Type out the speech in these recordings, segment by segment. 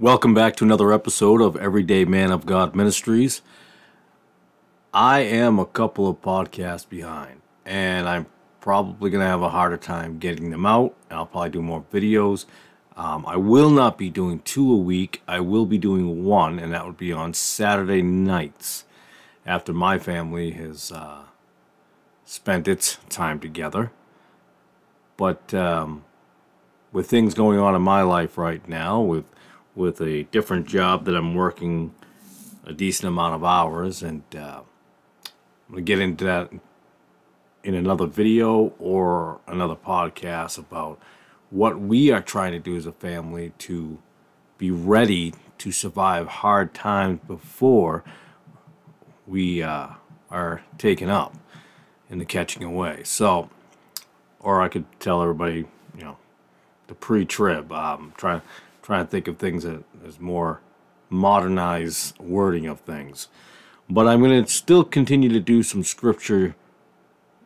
Welcome back to another episode of Everyday Man of God Ministries. I am a couple of podcasts behind, and I'm probably going to have a harder time getting them out. I'll probably do more videos. Um, I will not be doing two a week. I will be doing one, and that would be on Saturday nights after my family has uh, spent its time together. But um, with things going on in my life right now, with with a different job that I'm working a decent amount of hours, and uh, I'm gonna get into that in another video or another podcast about what we are trying to do as a family to be ready to survive hard times before we uh, are taken up in the catching away. So, or I could tell everybody, you know, the pre-trib. Um, trying trying to think of things that is more modernized wording of things. But I'm going to still continue to do some scripture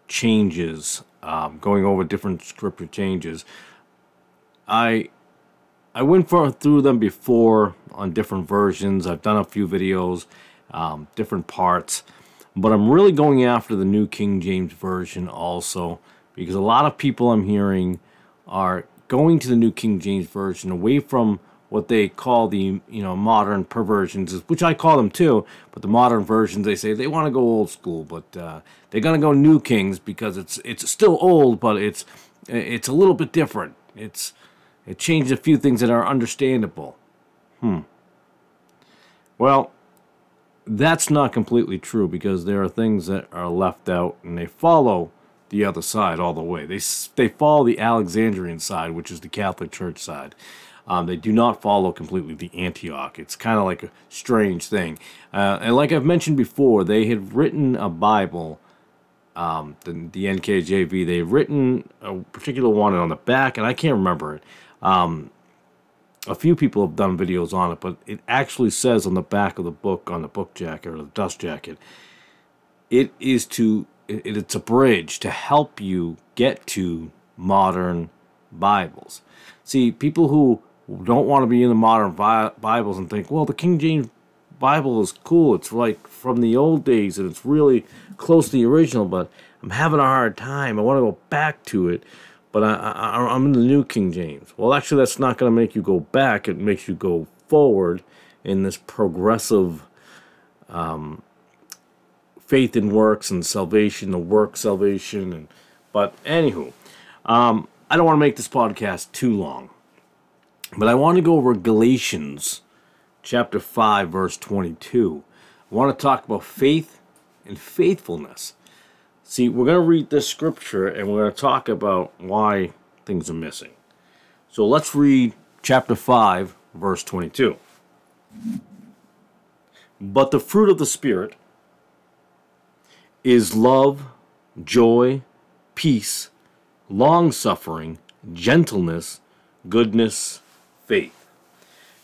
changes, um, going over different scripture changes. I I went for, through them before on different versions. I've done a few videos, um, different parts, but I'm really going after the New King James Version also because a lot of people I'm hearing are going to the New King James Version away from what they call the you know modern perversions, which I call them too. But the modern versions, they say they want to go old school, but uh, they're gonna go New Kings because it's it's still old, but it's it's a little bit different. It's it changed a few things that are understandable. Hmm. Well, that's not completely true because there are things that are left out and they follow the other side all the way. They they follow the Alexandrian side, which is the Catholic Church side. Um, they do not follow completely the Antioch. It's kind of like a strange thing. Uh, and like I've mentioned before, they had written a Bible, um, the, the NKJV. They've written a particular one on the back, and I can't remember it. Um, a few people have done videos on it, but it actually says on the back of the book, on the book jacket or the dust jacket, it is to it, it's a bridge to help you get to modern Bibles. See, people who don't want to be in the modern Bibles and think, well, the King James Bible is cool. It's like from the old days and it's really close to the original, but I'm having a hard time. I want to go back to it, but I, I, I'm in the New King James. Well, actually, that's not going to make you go back. It makes you go forward in this progressive um, faith in works and salvation, the work salvation. And but anywho, um, I don't want to make this podcast too long. But I want to go over Galatians chapter 5, verse 22. I want to talk about faith and faithfulness. See, we're going to read this scripture and we're going to talk about why things are missing. So let's read chapter 5, verse 22. But the fruit of the Spirit is love, joy, peace, long suffering, gentleness, goodness, faith.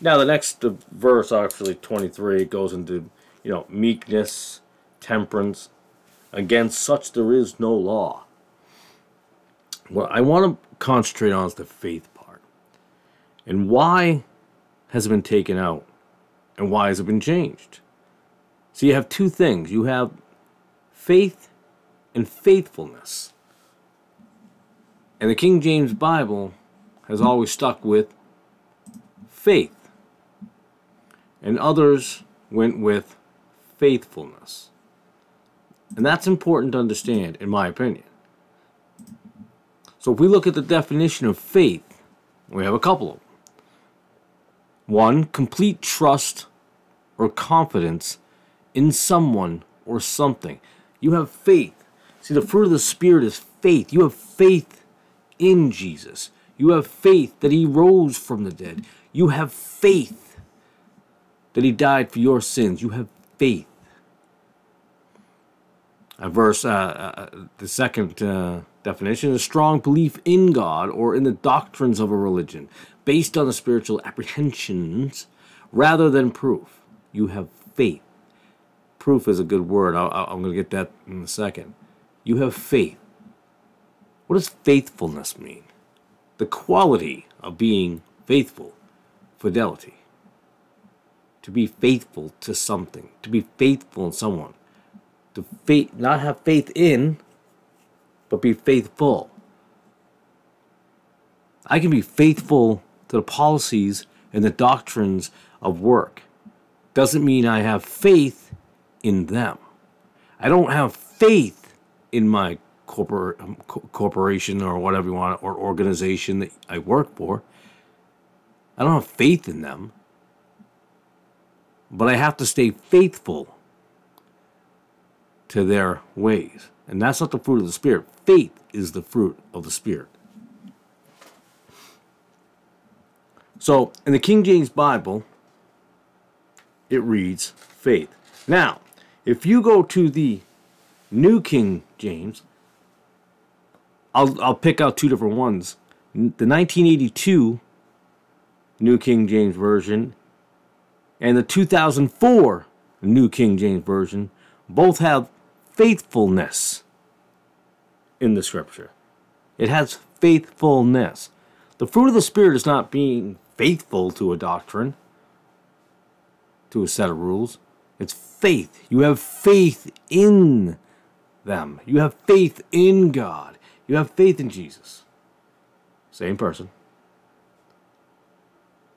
Now, the next verse, actually 23, goes into, you know, meekness, temperance. Against such there is no law. What I want to concentrate on is the faith part. And why has it been taken out? And why has it been changed? So you have two things. You have faith and faithfulness. And the King James Bible has always stuck with faith. And others went with faithfulness. And that's important to understand, in my opinion. So if we look at the definition of faith, we have a couple of them. One, complete trust or confidence in someone or something. You have faith. See, the fruit of the Spirit is faith. You have faith in Jesus. You have faith that He rose from the dead. You have faith that he died for your sins. You have faith. A verse, uh, uh, the second uh, definition is strong belief in God or in the doctrines of a religion based on the spiritual apprehensions rather than proof. You have faith. Proof is a good word. i I'm going to get that in a second. You have faith. What does faithfulness mean? The quality of being faithful fidelity. to be faithful to something, to be faithful in someone, to faith, not have faith in, but be faithful. I can be faithful to the policies and the doctrines of work. Doesn't mean I have faith in them. I don't have faith in my corpor- um, corporation or whatever you want or organization that I work for. I don't have faith in them. But I have to stay faithful to their ways. And that's not the fruit of the Spirit. Faith is the fruit of the Spirit. So, in the King James Bible, it reads faith. Now, if you go to the New King James, I'll, I'll pick out two different ones. The 1982 New King James Version and the 2004 New King James Version both have faithfulness in the scripture. It has faithfulness. The fruit of the Spirit is not being faithful to a doctrine, to a set of rules. It's faith. You have faith in them. You have faith in God. You have faith in Jesus. Same person.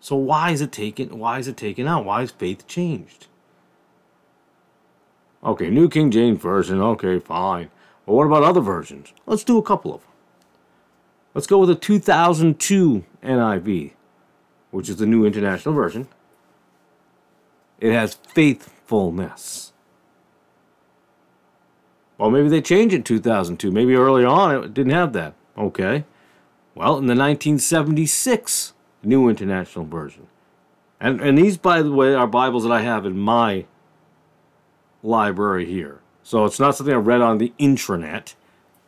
So why is it taken why is it taken out? Why is faith changed? Okay, New King James Version, okay, fine. But what about other versions? Let's do a couple of them. Let's go with the 2002 NIV, which is the New International Version. It has faithfulness. Well, maybe they changed in 2002. Maybe early on it didn't have that. Okay. Well, in the 1976 New International Version. And, and these, by the way, are Bibles that I have in my library here. So it's not something I read on the intranet.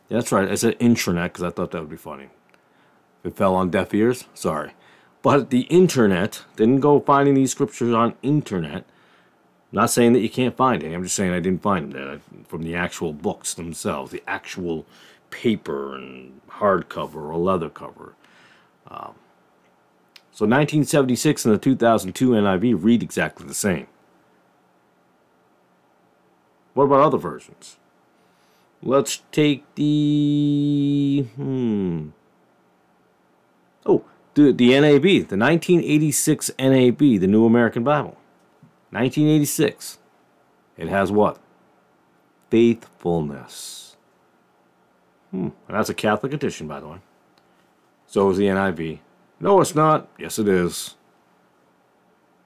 That's right, I said intranet because I thought that would be funny. It fell on deaf ears, sorry. But the internet, didn't go finding these scriptures on internet. Not saying that you can't find any. I'm just saying I didn't find them there from the actual books themselves, the actual paper and hardcover or leather cover. Um, so 1976 and the 2002 NIV read exactly the same. What about other versions? Let's take the hmm. Oh, the the NAB, the 1986 NAB, the New American Bible. 1986. It has what? Faithfulness. Hmm. And that's a Catholic edition, by the way. So is the NIV. No, it's not. Yes, it is.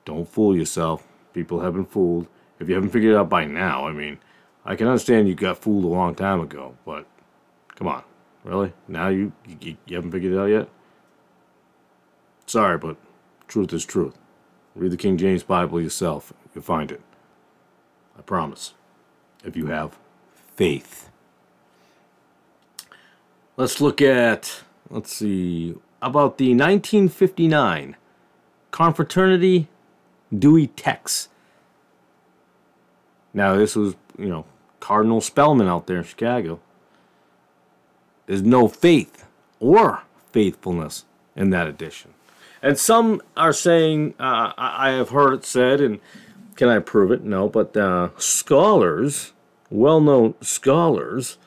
Don't fool yourself. People have been fooled. If you haven't figured it out by now, I mean, I can understand you got fooled a long time ago, but come on. Really? Now you, you, you haven't figured it out yet? Sorry, but truth is truth. Read the King James Bible yourself. You'll find it. I promise. If you have faith. Let's look at, let's see, about the 1959 Confraternity Douay Text. Now, this was, you know, Cardinal Spellman out there in Chicago. There's no faith or faithfulness in that edition. And some are saying, uh, I have heard it said, and can I prove it? No, but uh, scholars, well known scholars,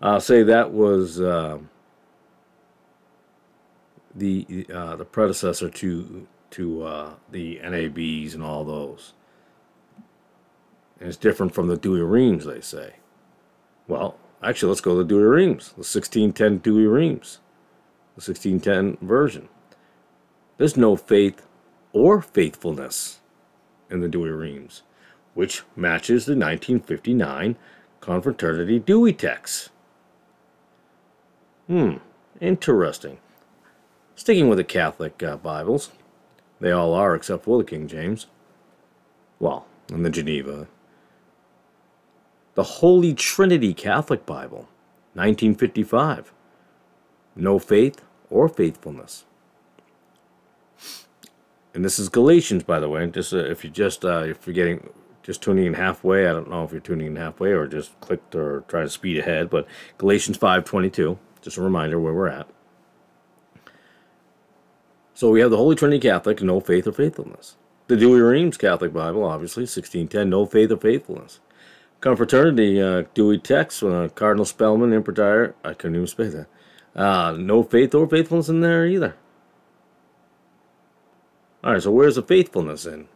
uh, say that was. Uh, the uh, the predecessor to to uh, the NABs and all those. And it's different from the Douay-Rheims, they say. Well, actually, let's go to the Douay-Rheims, the 1610 Douay-Rheims, the 1610 version. There's no faith or faithfulness in the Douay-Rheims, which matches the 1959 Confraternity Douay text. Hmm, interesting. Sticking with the Catholic uh, Bibles, they all are except for the King James. Well, and the Geneva. The Holy Trinity Catholic Bible, 1955. No faith or faithfulness. And this is Galatians, by the way. Just uh, if you just uh, if you're getting just tuning in halfway, I don't know if you're tuning in halfway or just clicked or trying to speed ahead, but Galatians 5:22. Just a reminder where we're at. So we have the Holy Trinity Catholic, no faith or faithfulness. The Douay-Rheims Catholic Bible, obviously, 1610, No Faith or Faithfulness. Confraternity, uh, Douay text, uh, Cardinal Spellman, Imprimatur, I couldn't even speak that. Uh, no faith or faithfulness in there either. Alright, so where's the faithfulness in?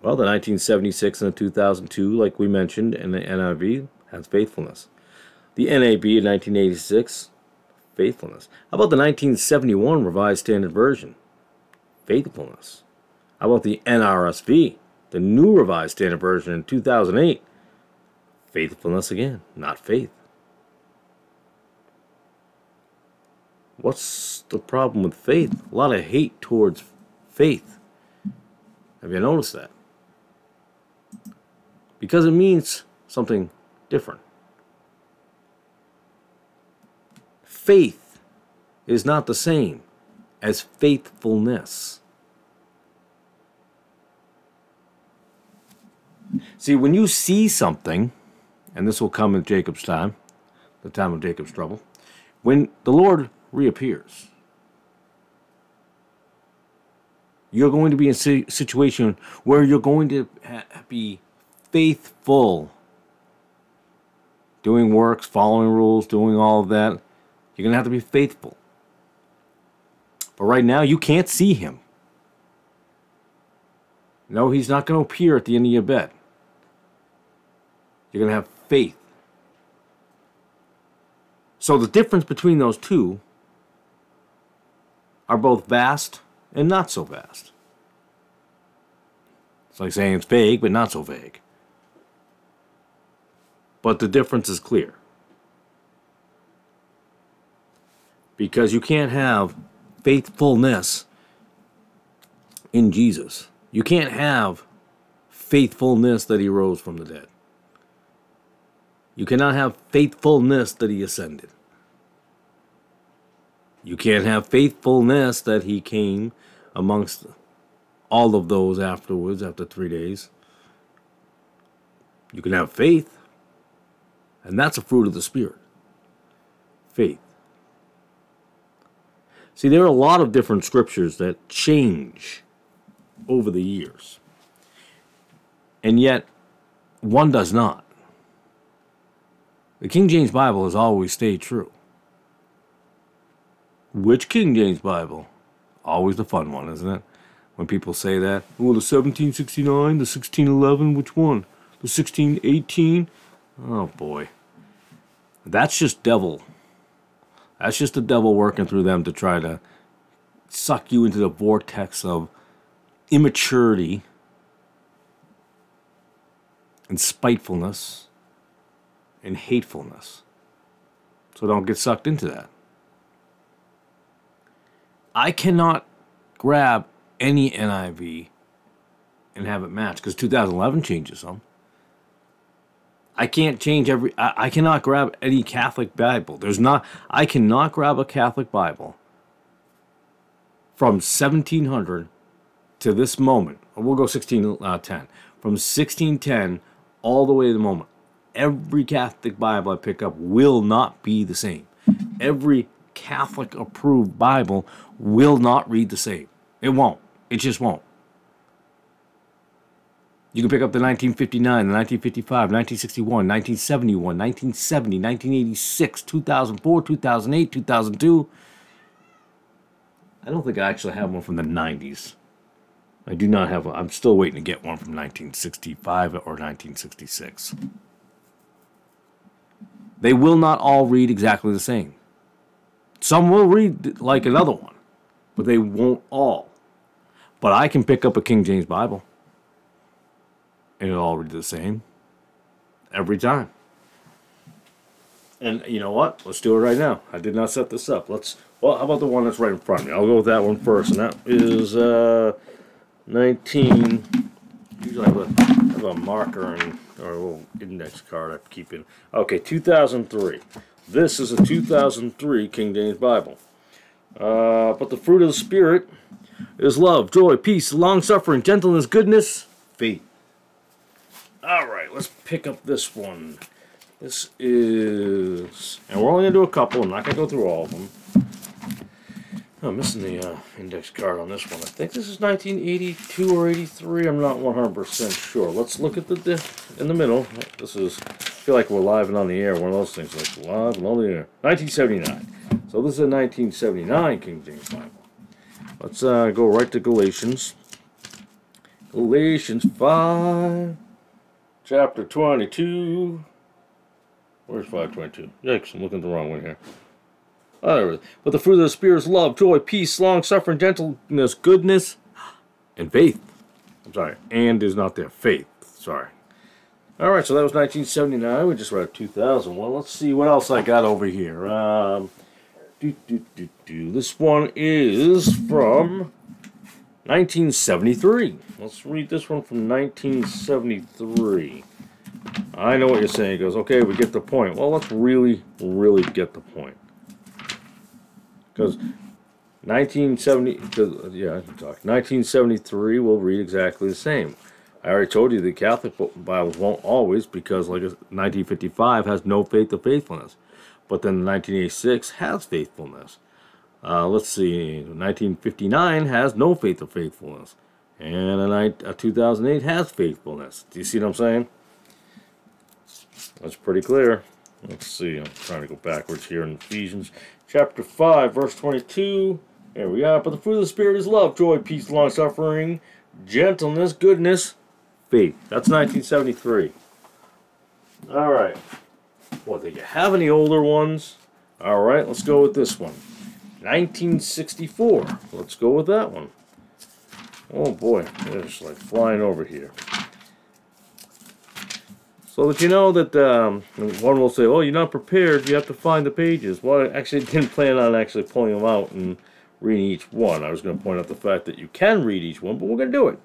Well, the 1976 and the 2002, like we mentioned, and the NIV has faithfulness. The NAB in 1986, faithfulness. How about the 1971 Revised Standard Version? Faithfulness. How about the NRSV, the new Revised Standard Version in 2008? Faithfulness again, not faith. What's the problem with faith? A lot of hate towards faith. Have you noticed that? Because it means something different. Faith is not the same as faithfulness. See, when you see something, and this will come in Jacob's time, the time of Jacob's trouble, when the Lord reappears, you're going to be in a situation where you're going to be faithful, doing works, following rules, doing all of that. You're going to have to be faithful. But right now, you can't see him. No, he's not going to appear at the end of your bed. You're going to have faith. So the difference between those two are both vast and not so vast. It's like saying it's vague, but not so vague. But the difference is clear. because you can't have faithfulness in Jesus. You can't have faithfulness that he rose from the dead. You cannot have faithfulness that he ascended. You can't have faithfulness that he came amongst all of those afterwards, after three days. You can have faith, and that's a fruit of the Spirit. Faith. See, there are a lot of different scriptures that change over the years. And yet, one does not. The King James Bible has always stayed true. Which King James Bible? Always the fun one, isn't it? When people say that. Well, the 1769, the 1611, which one? The 1618? Oh boy. That's just devil that's just the devil working through them to try to suck you into the vortex of immaturity and spitefulness and hatefulness. So don't get sucked into that. I cannot grab any NIV and have it match because 2011 changes some. I can't change every. I, I cannot grab any Catholic Bible. There's not. I cannot grab a Catholic Bible from 1700 to this moment. We'll go 1610. Uh, from 1610 all the way to the moment. Every Catholic Bible I pick up will not be the same. Every Catholic approved Bible will not read the same. It won't. It just won't. You can pick up the 1959, the 1955, 1961, 1971, 1970, 1986, 2004, 2008, 2002. I don't think I actually have one from the 90s. I do not have one. I'm still waiting to get one from 1965 or 1966. They will not all read exactly the same. Some will read like another one, but they won't all. But I can pick up a King James Bible and it'll all read the same every time. And you know what? Let's do it right now. I did not set this up. Let's. Well, how about the one that's right in front of me? I'll go with that one first, and that is uh, 19. Usually I have have a marker and or a little index card I keep in. Okay, 2003. This is a 2003 King James Bible. Uh, but the fruit of the Spirit is love, joy, peace, long suffering, gentleness, goodness, faith. Alright, let's pick up this one. This is... And we're only going to do a couple. I'm not going to go through all of them. I'm missing the uh, index card on this one. I think this is 1982 or 83. I'm not 100% sure. Let's look at the, the in the middle. This is, I feel like we're live and on the air. One of those things like live and on the air. 1979. So this is a 1979 King James Bible. Let's uh, go right to Galatians. Galatians 5, chapter 22. Where's 522? Yikes, I'm looking at the wrong one here. But the fruit of the Spirit is love, joy, peace, long suffering, gentleness, goodness, and faith. I'm sorry, and is not there. Faith. Sorry. All right, so that was 1979. We just read 2001. Let's see what else I got over here. Um, do, do, do, do. This one is from 1973. Let's read this one from 1973. I know what you're saying. He goes, okay, we get the point. Well, let's really, really get the point. Because 1970, cause, yeah, I can talk. 1973 will read exactly the same. I already told you the Catholic Bibles won't always because, like 1955 has no faith of faithfulness, but then 1986 has faithfulness. Uh, let's see, 1959 has no faith of faithfulness, and a, a 2008 has faithfulness. Do you see what I'm saying? That's pretty clear. Let's see, I'm trying to go backwards here in Ephesians chapter 5, verse 22. There we are. But the fruit of the Spirit is love, joy, peace, long suffering, gentleness, goodness, faith. That's 1973. All right. Well, do you have any older ones? All right, let's go with this one. 1964. Let's go with that one. Oh boy, they're like flying over here. So that you know that um, one will say, "Oh, you're not prepared. You have to find the pages." Well, I actually didn't plan on actually pulling them out and reading each one. I was going to point out the fact that you can read each one, but we're going to do it.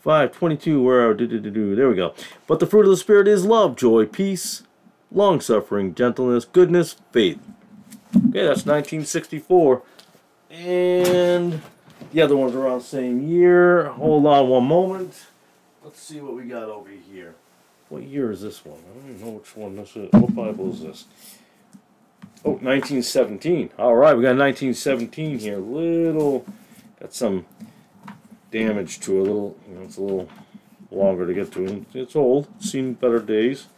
522, where do, do, do, there we go. But the fruit of the Spirit is love, joy, peace, long suffering, gentleness, goodness, faith. Okay, that's 1964. And the other one's around the same year. Hold on one moment. Let's see what we got over here. What year is this one? I don't even know which one this is. What Bible is this? Oh, 1917. All right, we got 1917 here. Little, got some damage to a little. You know, it's a little longer to get to. It's old. Seen better days.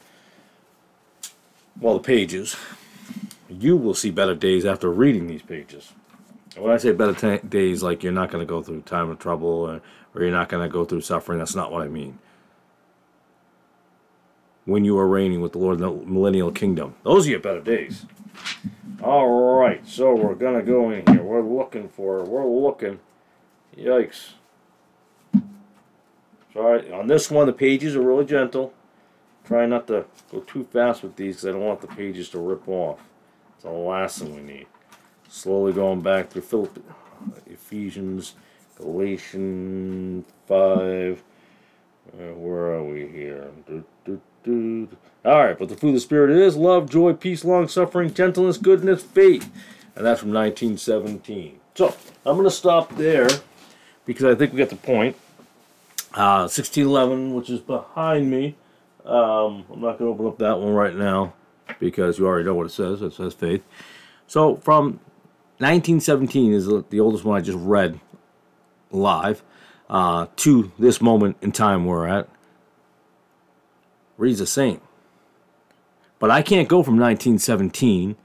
Well, the pages. You will see better days after reading these pages. When I say better days, like you're not going to go through time of trouble or, or you're not going to go through suffering, that's not what I mean when you are reigning with the Lord in the millennial kingdom. Those are your better days. All right, so we're gonna go in here. We're looking for. We're looking. Yikes. Sorry, on this one the pages are really gentle. Try not to go too fast with these because I don't want the pages to rip off. It's the last thing we need. Slowly going back through Philip, Ephesians, Galatians 5. Uh, where are we here? All right, but the fruit of the Spirit is love, joy, peace, long suffering, gentleness, goodness, faith. And that's from 1917. So I'm going to stop there because I think we get the point. Uh, 1611, which is behind me. Um, I'm not going to open up that one right now because you already know what it says. It says faith. So from 1917 is the oldest one I just read live uh, to this moment in time we're at reads the same. But I can't go from 1917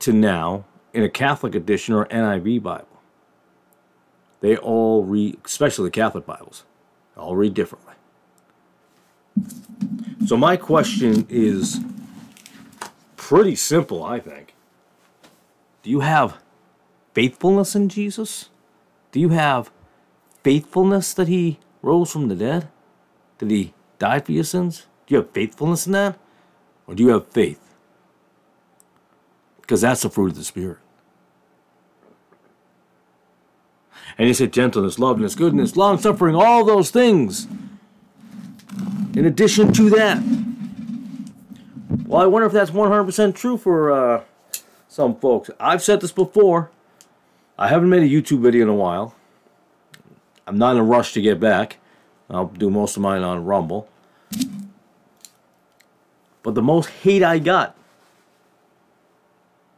to now in a Catholic edition or NIV Bible. They all read, especially the Catholic Bibles, all read differently. So my question is pretty simple, I think. Do you have faithfulness in Jesus? Do you have faithfulness that he rose from the dead? Did he died for your sins? Do you have faithfulness in that? Or do you have faith? Because that's the fruit of the Spirit. And he said gentleness, loveness, goodness, long suffering, all those things. In addition to that. Well, I wonder if that's 100% true for uh, some folks. I've said this before. I haven't made a YouTube video in a while. I'm not in a rush to get back. I'll do most of mine on Rumble. But the most hate I got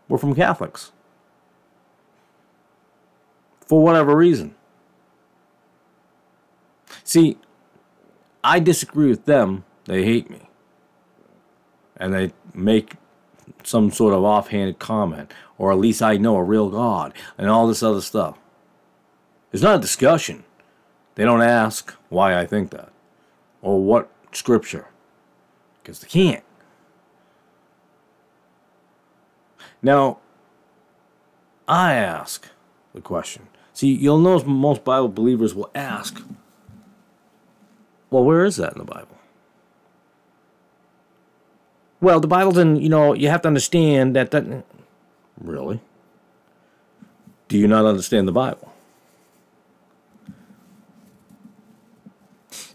were from Catholics. for whatever reason. See, I disagree with them. They hate me. And they make some sort of offhanded comment, or at least I know a real God, and all this other stuff. It's not a discussion. They don't ask why I think that, or what scripture, because they can't. Now, I ask the question. See, you'll notice most Bible believers will ask, well, where is that in the Bible? Well, the Bible didn't, you know, you have to understand that that. Really? Do you not understand the Bible?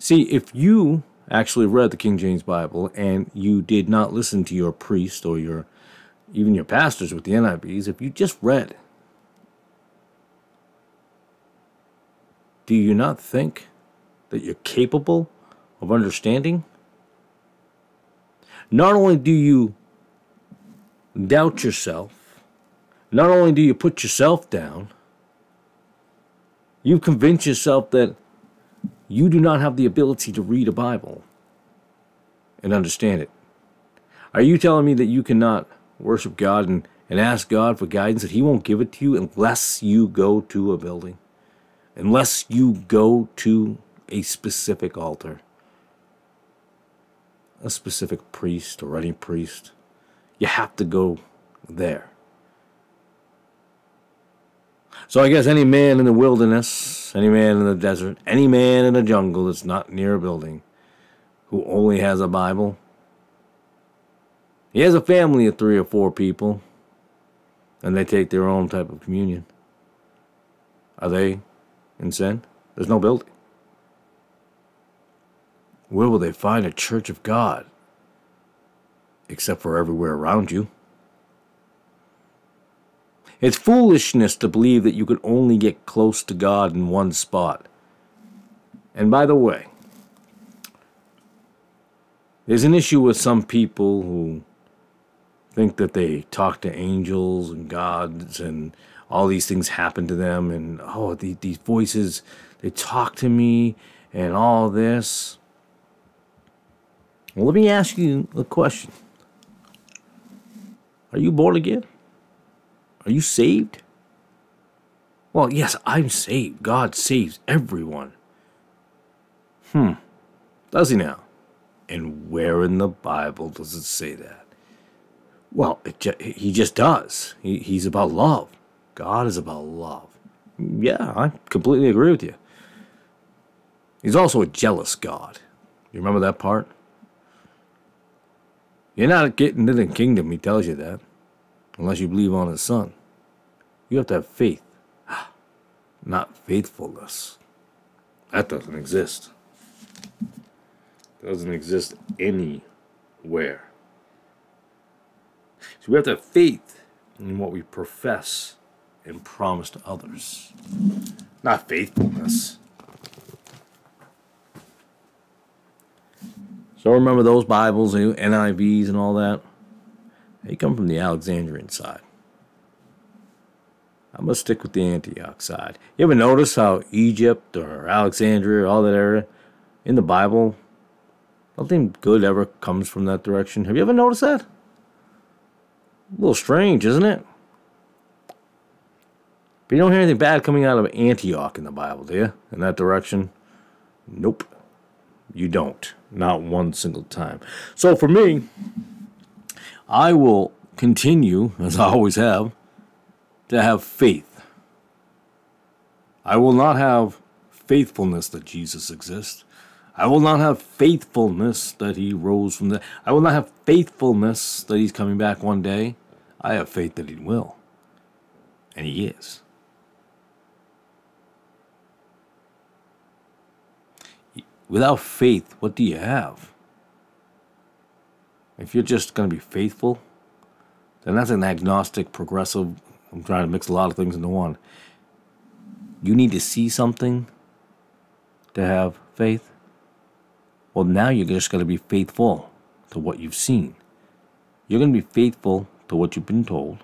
See, if you actually read the King James Bible and you did not listen to your priest or your even your pastors with the NIVs, if you just read, do you not think that you're capable of understanding? Not only do you doubt yourself, not only do you put yourself down, you convince yourself that you do not have the ability to read a Bible and understand it. Are you telling me that you cannot worship God and, and ask God for guidance that He won't give it to you unless you go to a building? Unless you go to a specific altar? a specific priest or any priest. You have to go there. So I guess any man in the wilderness, any man in the desert, any man in the jungle that's not near a building, who only has a Bible, he has a family of three or four people, and they take their own type of communion. Are they in sin? There's no building. Where will they find a church of God? Except for everywhere around you. It's foolishness to believe that you could only get close to God in one spot. And by the way, there's an issue with some people who think that they talk to angels and gods and all these things happen to them and oh these voices they talk to me and all this well, let me ask you a question Are you born again? Are you saved? Well, yes, I'm saved. God saves everyone. Hmm. Does he now? And where in the Bible does it say that? Well, ju- he just does. He, he's about love. God is about love. Yeah, I completely agree with you. He's also a jealous God. You remember that part? You're not getting to the kingdom, he tells you that, unless you believe on his son. You have to have faith, not faithfulness. That doesn't exist. Doesn't exist anywhere. So we have to have faith in what we profess and promise to others, not faithfulness. So remember those Bibles, NIVs, and all that? They come from the Alexandrian side. I'm going to stick with the Antioch side. You ever notice how Egypt or Alexandria, all that area, in the Bible, nothing good ever comes from that direction? Have you ever noticed that? A little strange, isn't it? But you don't hear anything bad coming out of Antioch in the Bible, do you? In that direction? Nope. You don't. Not one single time. So for me, I will continue, as I always have, to have faith. I will not have faithfulness that Jesus exists. I will not have faithfulness that he rose from the. I will not have faithfulness that he's coming back one day. I have faith that he will. And he is. Without faith, what do you have? If you're just going to be faithful, then that's an agnostic, progressive. I'm trying to mix a lot of things into one. You need to see something to have faith. Well, now you're just going to be faithful to what you've seen. You're going to be faithful to what you've been told.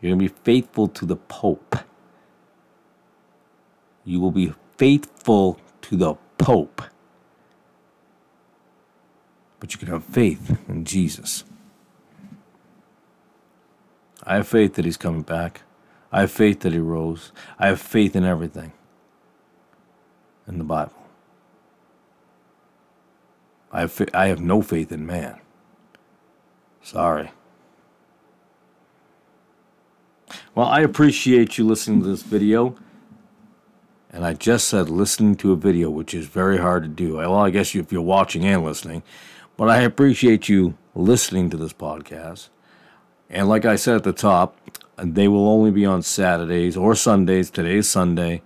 You're going to be faithful to the Pope. You will be faithful to the Pope. But you can have faith in Jesus. I have faith that he's coming back. I have faith that he rose. I have faith in everything in the Bible. I have, fa- I have no faith in man. Sorry. Well, I appreciate you listening to this video. And I just said listening to a video, which is very hard to do. Well, I guess if you're watching and listening, but I appreciate you listening to this podcast. And like I said at the top, they will only be on Saturdays or Sundays. Today is Sunday.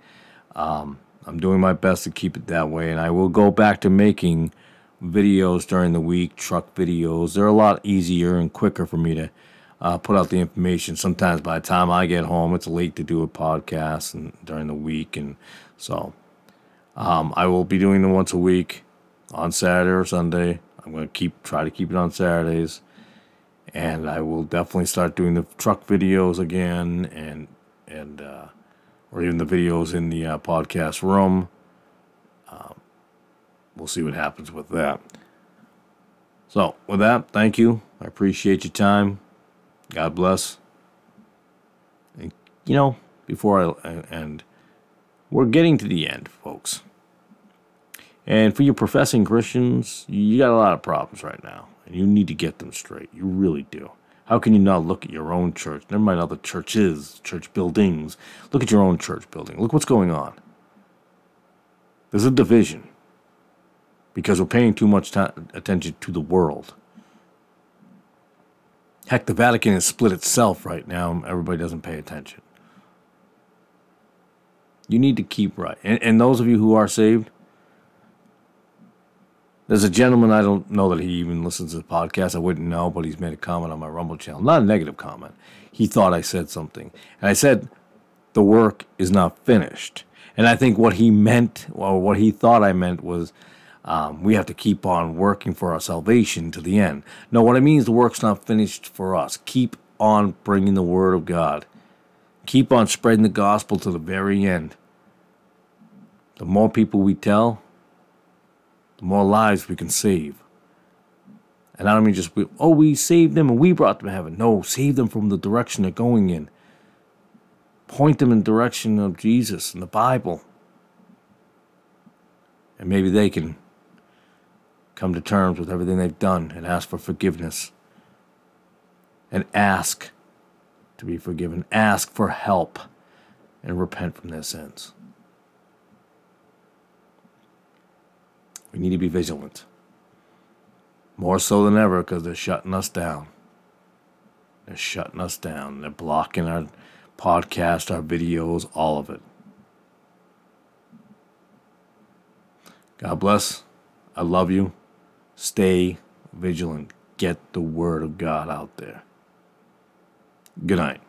Um, I'm doing my best to keep it that way, and I will go back to making videos during the week, truck videos. They're a lot easier and quicker for me to uh, put out the information. Sometimes by the time I get home, it's late to do a podcast and during the week, and so um, I will be doing them once a week on Saturday or Sunday. I'm going to keep try to keep it on Saturdays, and I will definitely start doing the truck videos again, and and uh, or even the videos in the uh, podcast room. Um, we'll see what happens with that. So, with that, thank you. I appreciate your time. God bless. And, you know, before I end, we're getting to the end, folks. And for you professing Christians, you got a lot of problems right now, and you need to get them straight. You really do. How can you not look at your own church? Never mind other churches, church buildings. Look at your own church building. Look what's going on. There's a division because we're paying too much t- attention to the world. Heck, the Vatican is split itself right now. Everybody doesn't pay attention. You need to keep right. And, and those of you who are saved, there's a gentleman, I don't know that he even listens to the podcast. I wouldn't know, but he's made a comment on my Rumble channel. Not a negative comment. He thought I said something. And I said, the work is not finished. And I think what he meant, or what he thought I meant, was um, we have to keep on working for our salvation to the end. No, what I mean is the work's not finished for us. Keep on bringing the word of God. Keep on spreading the gospel to the very end. The more people we tell, the more lives we can save. And I don't mean just, oh, we saved them and we brought them to heaven. No, save them from the direction they're going in. Point them in the direction of Jesus and the Bible. And maybe they can come to terms with everything they've done and ask for forgiveness. And ask to be forgiven. Ask for help and repent from their sins. We need to be vigilant. More so than ever because they're shutting us down. They're shutting us down. They're blocking our podcast, our videos, all of it. God bless. I love you. Stay vigilant. Get the word of God out there. Good night.